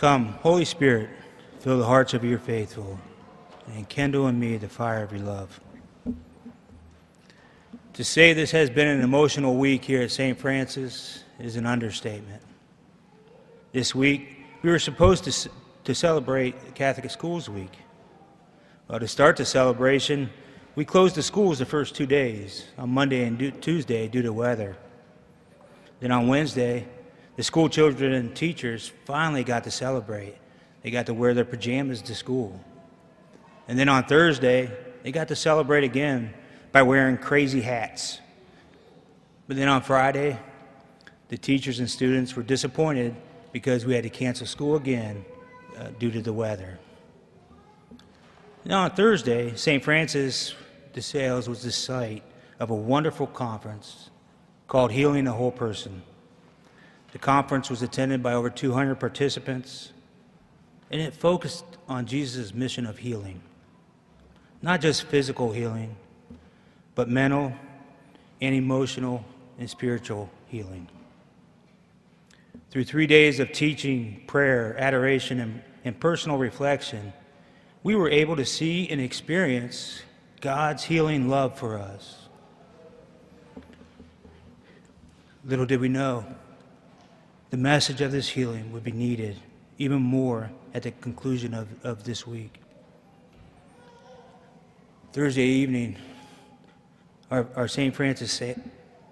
Come, Holy Spirit, fill the hearts of your faithful, and kindle in me the fire of your love. To say this has been an emotional week here at St. Francis is an understatement. This week, we were supposed to, to celebrate Catholic Schools Week. Well, to start the celebration, we closed the schools the first two days, on Monday and Tuesday, due to weather. Then on Wednesday, the school children and teachers finally got to celebrate. They got to wear their pajamas to school. And then on Thursday, they got to celebrate again by wearing crazy hats. But then on Friday, the teachers and students were disappointed because we had to cancel school again uh, due to the weather. Now on Thursday, St. Francis de Sales was the site of a wonderful conference called Healing the Whole Person. The conference was attended by over 200 participants, and it focused on Jesus' mission of healing. Not just physical healing, but mental and emotional and spiritual healing. Through three days of teaching, prayer, adoration, and, and personal reflection, we were able to see and experience God's healing love for us. Little did we know the message of this healing would be needed even more at the conclusion of, of this week. Thursday evening, our, our St. Francis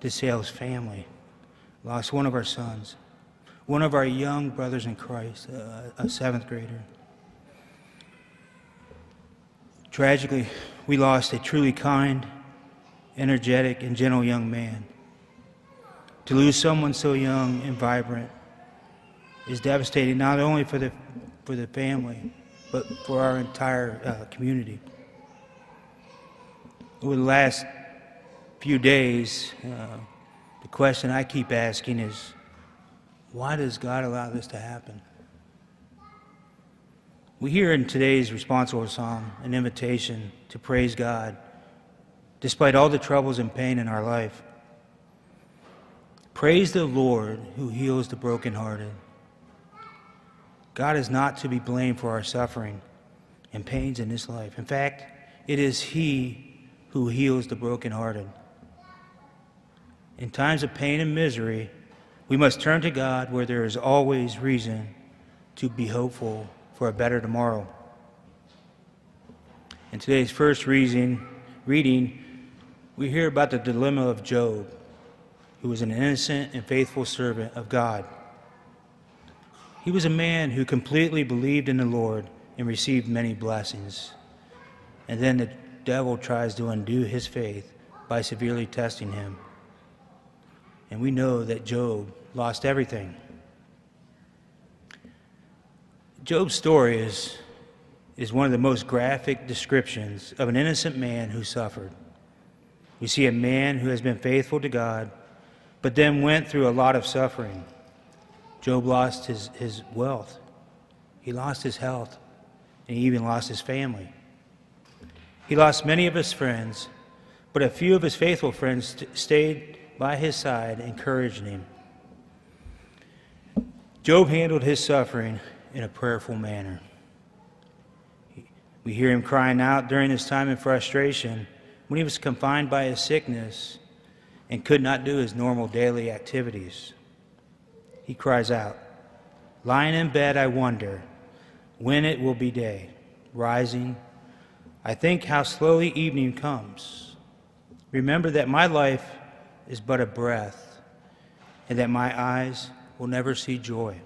de Sales family lost one of our sons, one of our young brothers in Christ, uh, a seventh grader. Tragically, we lost a truly kind, energetic, and gentle young man. To lose someone so young and vibrant is devastating not only for the, for the family, but for our entire uh, community. Over the last few days, uh, the question I keep asking is why does God allow this to happen? We hear in today's responsive song an invitation to praise God despite all the troubles and pain in our life. Praise the Lord who heals the brokenhearted. God is not to be blamed for our suffering and pains in this life. In fact, it is He who heals the brokenhearted. In times of pain and misery, we must turn to God where there is always reason to be hopeful for a better tomorrow. In today's first reading, reading, we hear about the dilemma of Job who was an innocent and faithful servant of God. He was a man who completely believed in the Lord and received many blessings. And then the devil tries to undo his faith by severely testing him. And we know that Job lost everything. Job's story is, is one of the most graphic descriptions of an innocent man who suffered. We see a man who has been faithful to God but then went through a lot of suffering. Job lost his, his wealth, he lost his health, and he even lost his family. He lost many of his friends, but a few of his faithful friends st- stayed by his side, encouraging him. Job handled his suffering in a prayerful manner. We hear him crying out during his time of frustration when he was confined by his sickness and could not do his normal daily activities. He cries out, Lying in bed, I wonder when it will be day. Rising, I think how slowly evening comes. Remember that my life is but a breath, and that my eyes will never see joy.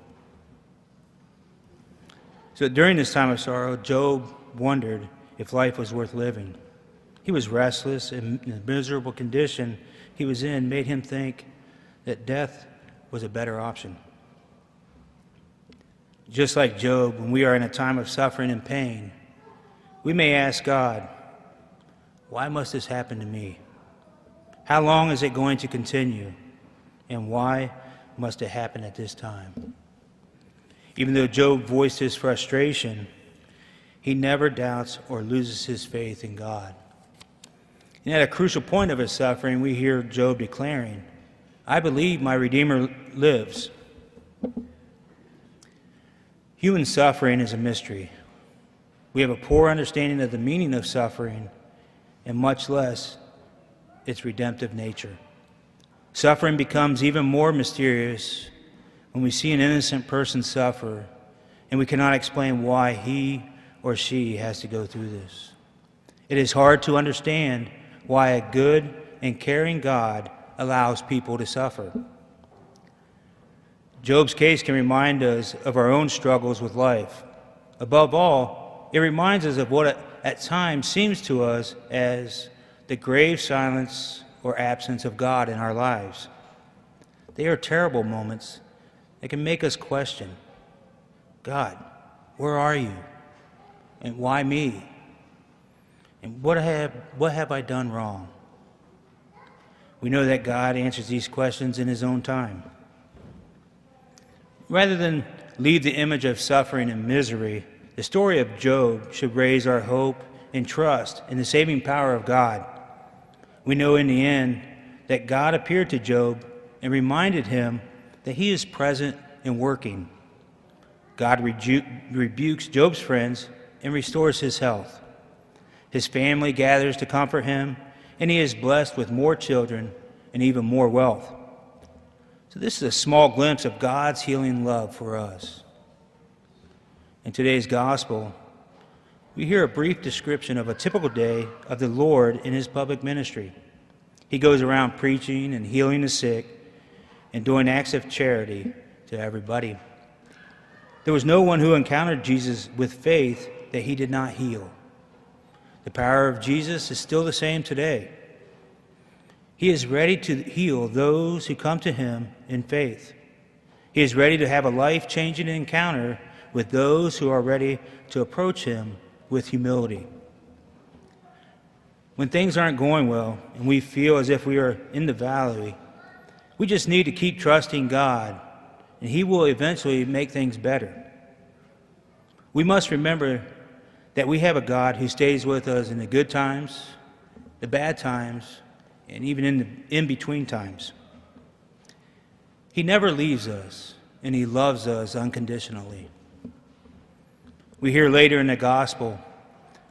So during this time of sorrow, Job wondered if life was worth living. He was restless and in a miserable condition he was in made him think that death was a better option. Just like Job, when we are in a time of suffering and pain, we may ask God, Why must this happen to me? How long is it going to continue? And why must it happen at this time? Even though Job voiced his frustration, he never doubts or loses his faith in God. And at a crucial point of his suffering, we hear Job declaring, I believe my Redeemer lives. Human suffering is a mystery. We have a poor understanding of the meaning of suffering and much less its redemptive nature. Suffering becomes even more mysterious when we see an innocent person suffer and we cannot explain why he or she has to go through this. It is hard to understand why a good and caring God allows people to suffer. Job's case can remind us of our own struggles with life. Above all, it reminds us of what at times seems to us as the grave silence or absence of God in our lives. They are terrible moments that can make us question God, where are you? And why me? And what have, what have I done wrong? We know that God answers these questions in His own time. Rather than leave the image of suffering and misery, the story of Job should raise our hope and trust in the saving power of God. We know in the end that God appeared to Job and reminded him that he is present and working. God rebu- rebukes Job's friends and restores his health. His family gathers to comfort him, and he is blessed with more children and even more wealth. So, this is a small glimpse of God's healing love for us. In today's gospel, we hear a brief description of a typical day of the Lord in his public ministry. He goes around preaching and healing the sick and doing acts of charity to everybody. There was no one who encountered Jesus with faith that he did not heal. The power of Jesus is still the same today. He is ready to heal those who come to him in faith. He is ready to have a life changing encounter with those who are ready to approach him with humility. When things aren't going well and we feel as if we are in the valley, we just need to keep trusting God, and He will eventually make things better. We must remember that we have a God who stays with us in the good times, the bad times, and even in the in between times. He never leaves us, and He loves us unconditionally. We hear later in the gospel,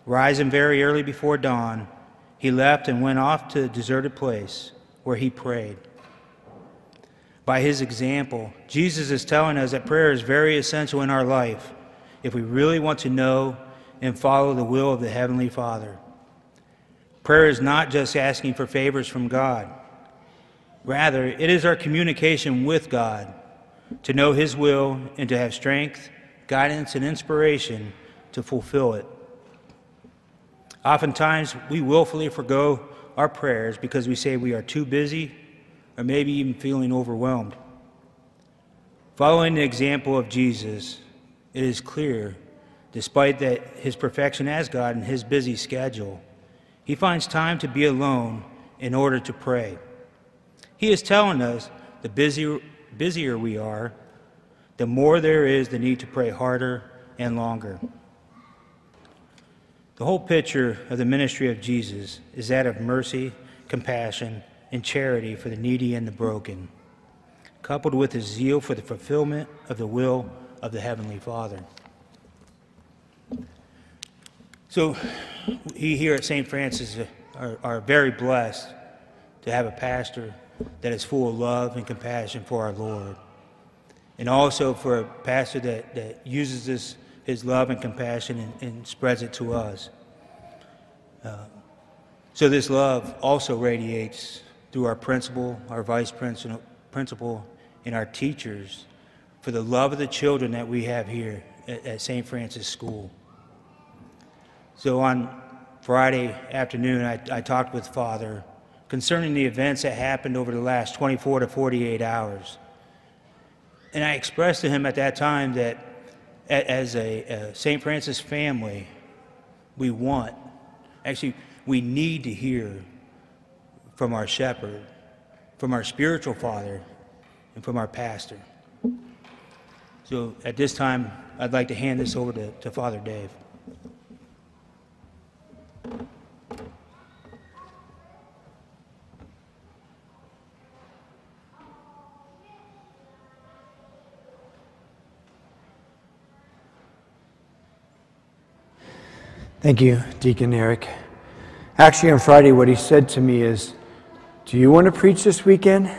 rising very early before dawn, he left and went off to a deserted place where he prayed. By his example, Jesus is telling us that prayer is very essential in our life if we really want to know and follow the will of the Heavenly Father. Prayer is not just asking for favors from God. Rather, it is our communication with God to know His will and to have strength guidance, and inspiration to fulfill it. Oftentimes, we willfully forego our prayers because we say we are too busy or maybe even feeling overwhelmed. Following the example of Jesus, it is clear, despite that his perfection as God and his busy schedule, he finds time to be alone in order to pray. He is telling us the busier, busier we are, the more there is the need to pray harder and longer. The whole picture of the ministry of Jesus is that of mercy, compassion, and charity for the needy and the broken, coupled with his zeal for the fulfillment of the will of the Heavenly Father. So, we here at St. Francis are, are very blessed to have a pastor that is full of love and compassion for our Lord and also for a pastor that, that uses this, his love and compassion and, and spreads it to us. Uh, so this love also radiates through our principal, our vice principal, principal, and our teachers for the love of the children that we have here at, at St. Francis School. So on Friday afternoon, I, I talked with Father concerning the events that happened over the last 24 to 48 hours. And I expressed to him at that time that as a, a St. Francis family, we want, actually, we need to hear from our shepherd, from our spiritual father, and from our pastor. So at this time, I'd like to hand this over to, to Father Dave. Thank you, Deacon Eric. Actually, on Friday, what he said to me is, Do you want to preach this weekend?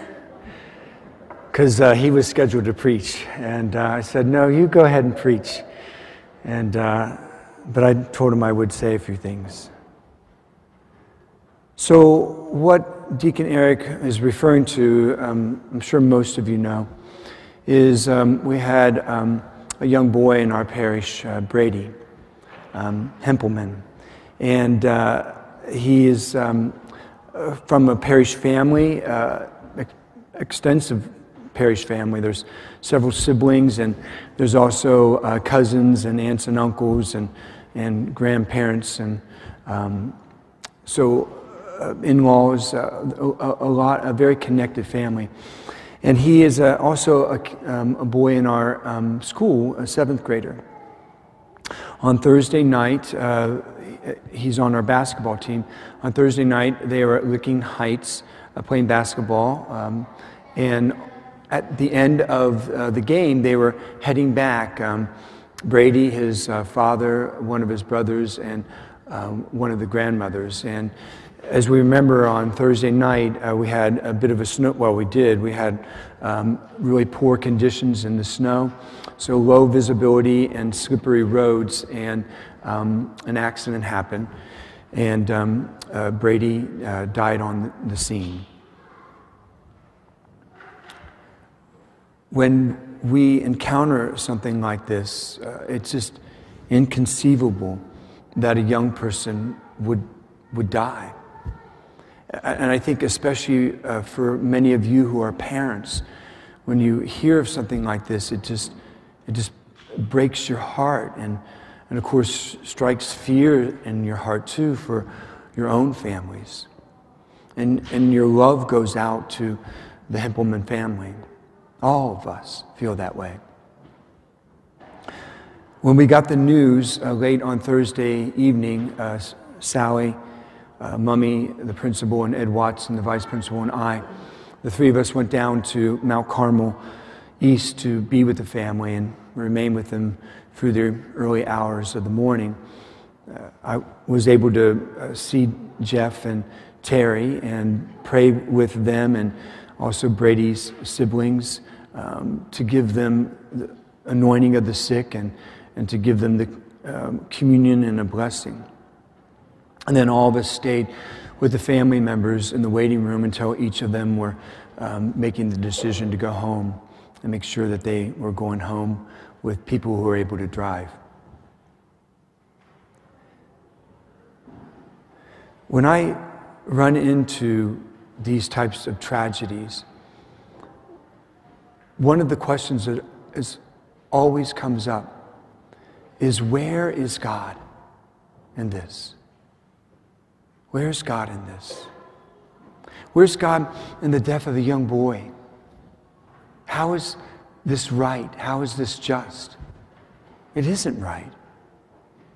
Because uh, he was scheduled to preach. And uh, I said, No, you go ahead and preach. And, uh, but I told him I would say a few things. So, what Deacon Eric is referring to, um, I'm sure most of you know, is um, we had um, a young boy in our parish, uh, Brady um, Hempelman. And uh, he is um, uh, from a parish family, uh, extensive parish family. There's several siblings, and there's also uh, cousins and aunts and uncles and, and grandparents, and um, so uh, in laws, uh, a, a, lot, a very connected family. And he is also a, um, a, boy in our um, school, a seventh grader. On Thursday night, uh, he's on our basketball team. On Thursday night, they were at Licking Heights uh, playing basketball. Um, and at the end of uh, the game, they were heading back. Um, Brady, his uh, father, one of his brothers, and um, one of the grandmothers. And as we remember on Thursday night, uh, we had a bit of a snow. Well, we did. We had um, really poor conditions in the snow. So low visibility and slippery roads, and um, an accident happened, and um, uh, Brady uh, died on the scene. When we encounter something like this, uh, it's just inconceivable that a young person would, would die. And I think, especially uh, for many of you who are parents, when you hear of something like this, it just it just breaks your heart and, and of course, strikes fear in your heart too for your own families. And, and your love goes out to the Hempelman family. All of us feel that way. When we got the news uh, late on Thursday evening, uh, Sally, uh, Mummy, the principal, and Ed Watson, the vice principal, and I, the three of us went down to Mount Carmel east to be with the family and remain with them through the early hours of the morning. Uh, I was able to uh, see Jeff and Terry and pray with them and also Brady's siblings um, to give them the anointing of the sick and, and to give them the um, communion and a blessing. And then all of us stayed with the family members in the waiting room until each of them were um, making the decision to go home and make sure that they were going home with people who were able to drive. When I run into these types of tragedies, one of the questions that is, always comes up is where is God in this? Where's God in this? Where's God in the death of a young boy? How is this right? How is this just? It isn't right.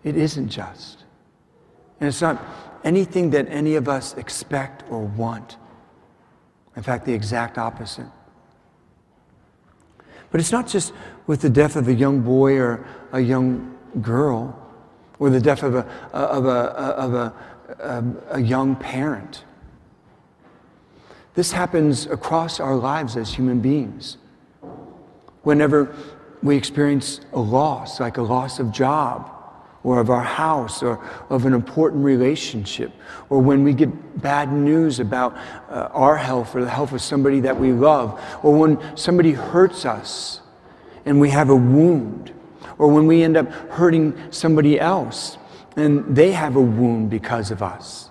It isn't just. And it's not anything that any of us expect or want. In fact, the exact opposite. But it's not just with the death of a young boy or a young girl or the death of a, of a, of a, a, a young parent. This happens across our lives as human beings whenever we experience a loss, like a loss of job, or of our house, or of an important relationship, or when we get bad news about uh, our health or the health of somebody that we love, or when somebody hurts us and we have a wound, or when we end up hurting somebody else and they have a wound because of us.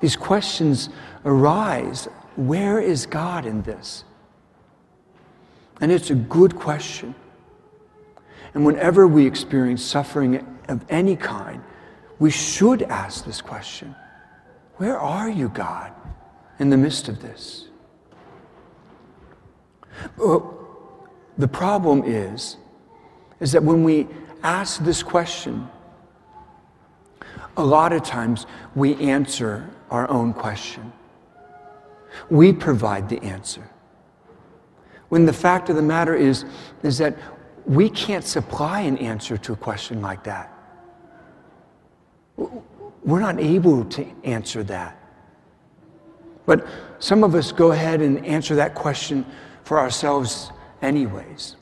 These questions arise where is God in this? And it's a good question. And whenever we experience suffering of any kind, we should ask this question Where are you, God, in the midst of this? Well, the problem is, is that when we ask this question, a lot of times we answer our own question. We provide the answer. When the fact of the matter is, is that we can't supply an answer to a question like that. We're not able to answer that. But some of us go ahead and answer that question for ourselves, anyways.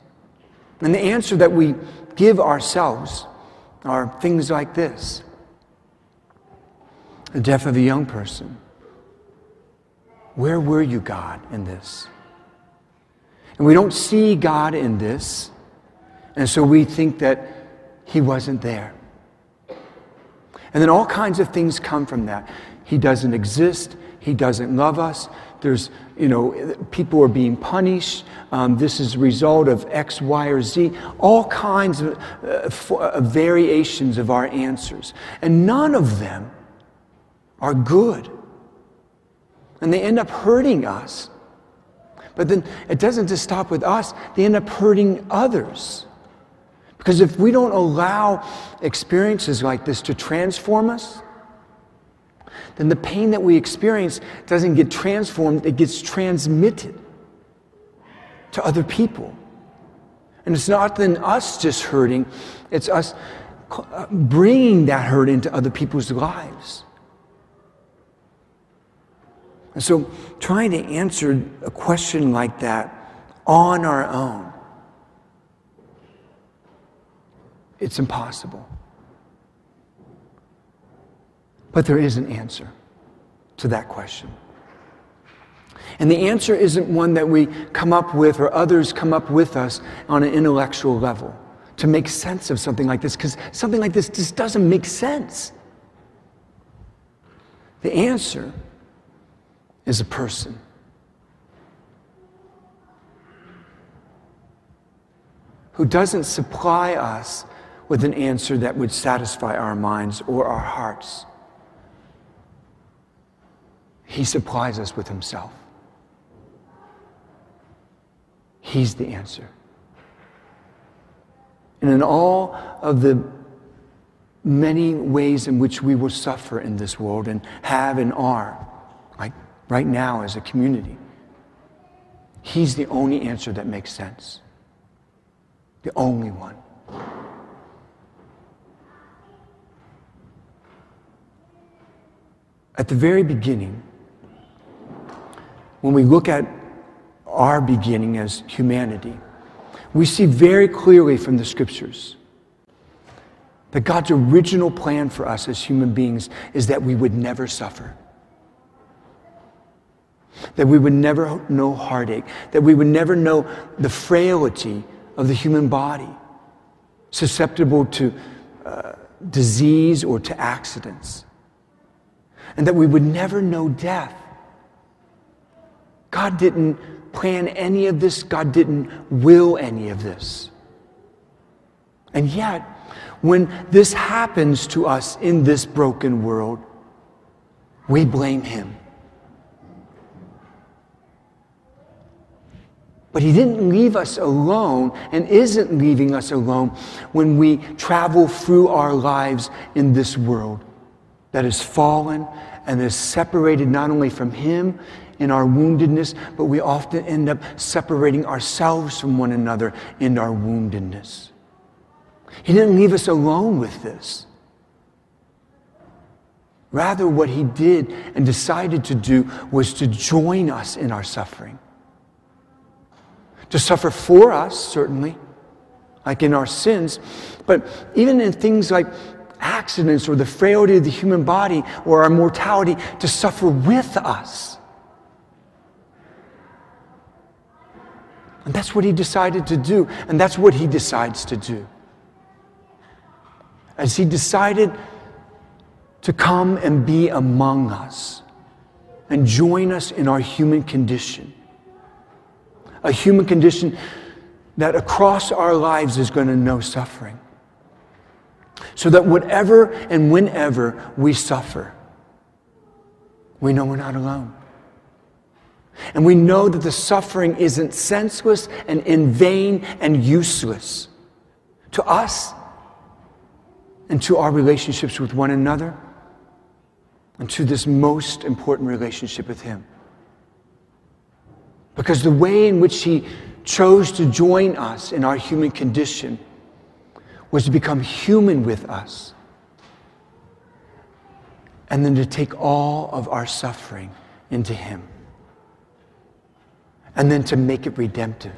And the answer that we give ourselves are things like this the death of a young person. Where were you, God, in this? And we don't see God in this, and so we think that He wasn't there. And then all kinds of things come from that. He doesn't exist. He doesn't love us. There's, you know, people are being punished. Um, this is a result of X, Y, or Z. All kinds of uh, uh, variations of our answers. And none of them are good. And they end up hurting us. But then it doesn't just stop with us, they end up hurting others. Because if we don't allow experiences like this to transform us, then the pain that we experience doesn't get transformed, it gets transmitted to other people. And it's not then us just hurting, it's us uh, bringing that hurt into other people's lives. And so, trying to answer a question like that on our own, it's impossible. But there is an answer to that question. And the answer isn't one that we come up with or others come up with us on an intellectual level to make sense of something like this, because something like this just doesn't make sense. The answer is a person. Who doesn't supply us with an answer that would satisfy our minds or our hearts. He supplies us with Himself. He's the answer. And in all of the many ways in which we will suffer in this world and have and are, like right now as a community, He's the only answer that makes sense. The only one. At the very beginning, when we look at our beginning as humanity, we see very clearly from the scriptures that God's original plan for us as human beings is that we would never suffer, that we would never know heartache, that we would never know the frailty of the human body, susceptible to uh, disease or to accidents, and that we would never know death God didn't plan any of this, God didn't will any of this. And yet, when this happens to us in this broken world, we blame Him. But He didn't leave us alone and isn't leaving us alone when we travel through our lives in this world that is fallen and is separated not only from Him in our woundedness, but we often end up separating ourselves from one another in our woundedness. He didn't leave us alone with this. Rather, what he did and decided to do was to join us in our suffering. To suffer for us, certainly, like in our sins, but even in things like accidents or the frailty of the human body or our mortality, to suffer with us. And that's what he decided to do, and that's what he decides to do. As he decided to come and be among us and join us in our human condition, a human condition that across our lives is going to know suffering. So that whatever and whenever we suffer, we know we're not alone. And we know that the suffering isn't senseless and in vain and useless to us and to our relationships with one another and to this most important relationship with Him. Because the way in which He chose to join us in our human condition was to become human with us and then to take all of our suffering into Him, and then to make it redemptive.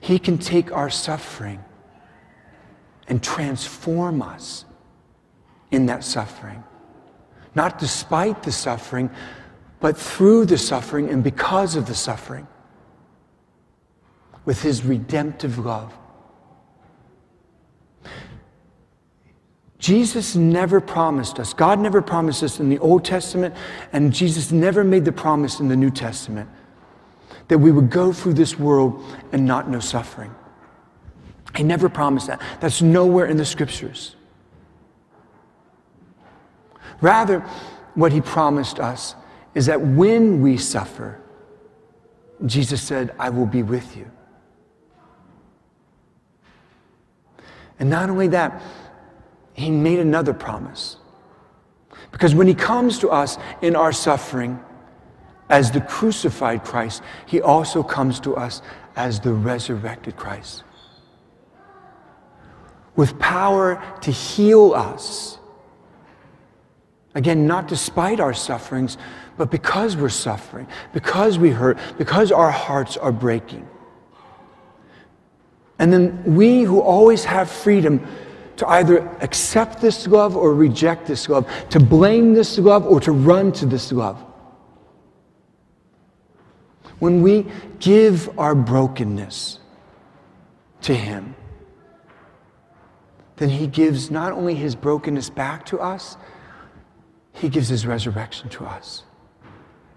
He can take our suffering and transform us in that suffering. Not despite the suffering, but through the suffering and because of the suffering. With his redemptive love. Jesus never promised us, God never promised us in the Old Testament, and Jesus never made the promise in the New Testament that we would go through this world and not know suffering. He never promised that. That's nowhere in the scriptures. Rather, what he promised us is that when we suffer, Jesus said, I will be with you. And not only that, he made another promise. Because when he comes to us in our suffering as the crucified Christ, he also comes to us as the resurrected Christ. With power to heal us. Again, not despite our sufferings, but because we're suffering, because we hurt, because our hearts are breaking. And then we who always have freedom to either accept this love or reject this love, to blame this love or to run to this love. When we give our brokenness to Him, then He gives not only His brokenness back to us, He gives His resurrection to us.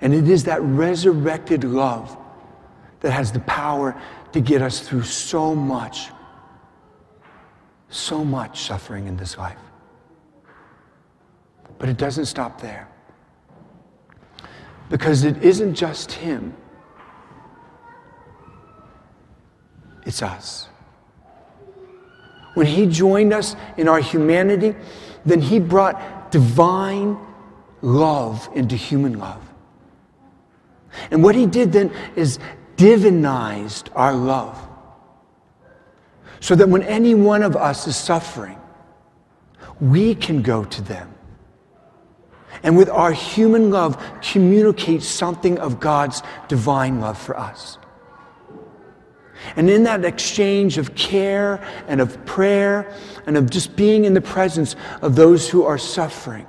And it is that resurrected love that has the power to get us through so much so much suffering in this life. But it doesn't stop there. Because it isn't just Him, it's us. When He joined us in our humanity, then He brought divine love into human love. And what He did then is divinized our love so that when any one of us is suffering, we can go to them. And with our human love, communicate something of God's divine love for us. And in that exchange of care and of prayer and of just being in the presence of those who are suffering,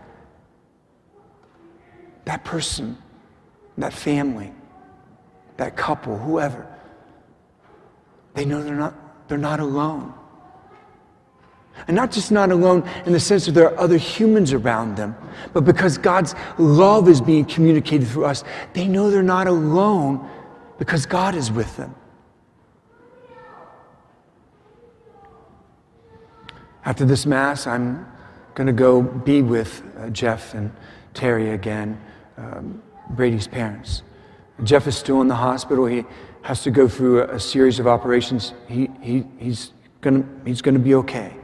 that person, that family, that couple, whoever, they know they're not they're not alone. And not just not alone in the sense that there are other humans around them, but because God's love is being communicated through us, they know they're not alone because God is with them. After this Mass, I'm going to go be with uh, Jeff and Terry again, um, Brady's parents. Jeff is still in the hospital. He has to go through a, a series of operations, he, he, he's going he's gonna be okay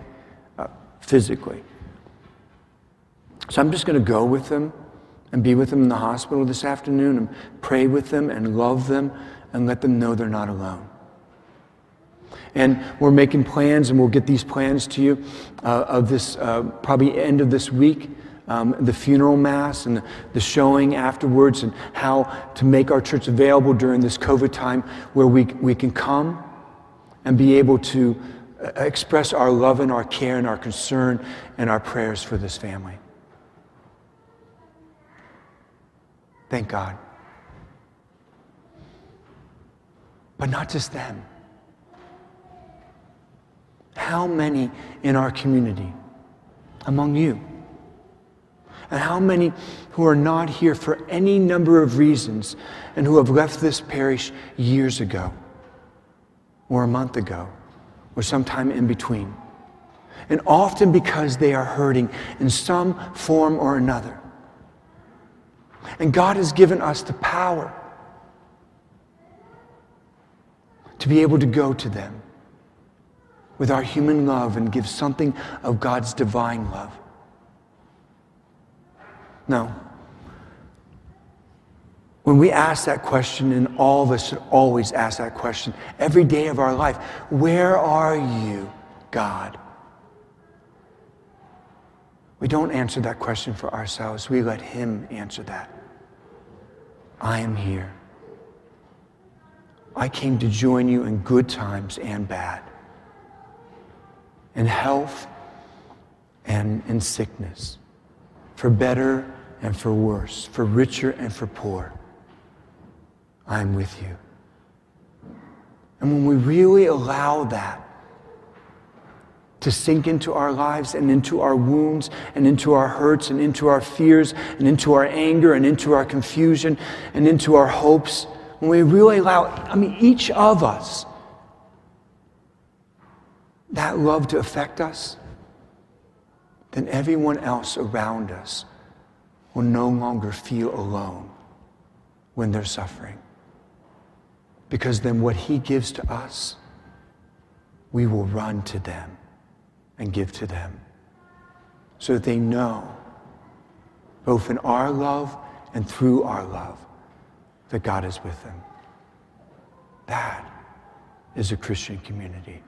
uh, physically. So I'm just going to go with them and be with them in the hospital this afternoon and pray with them and love them and let them know they're not alone. And we're making plans, and we'll get these plans to you uh, of this uh, probably end of this week um, the funeral mass and the, showing afterwards, and how to make our church available during this COVID time where we, we can come and be able to uh, express our love and our care and our concern and our prayers for this family. Thank God. But not just them. How many in our community, among you, and how many who are not here for any number of reasons and who have left this parish years ago, or a month ago, or sometime in between. And often because they are hurting in some form or another. And God has given us the power to be able to go to them with our human love and give something of God's divine love. No. When we ask that question, and all of us should always ask that question every day of our life where are you, God? we don't answer that question for ourselves. We let Him answer that. I am here. I came to join you in good times and bad, in health and in sickness, for better and for worse, for richer and for poor. I'm with you. And when we really allow that to sink into our lives and into our wounds and into our hurts and into our fears and into our anger and into our confusion and into our hopes, when we really allow, I mean, each of us, that love to affect us, then everyone else around us will no longer feel alone when they're suffering. Because then what He gives to us, we will run to them and give to them so that they know, both in our love and through our love, that God is with them. That is a Christian community.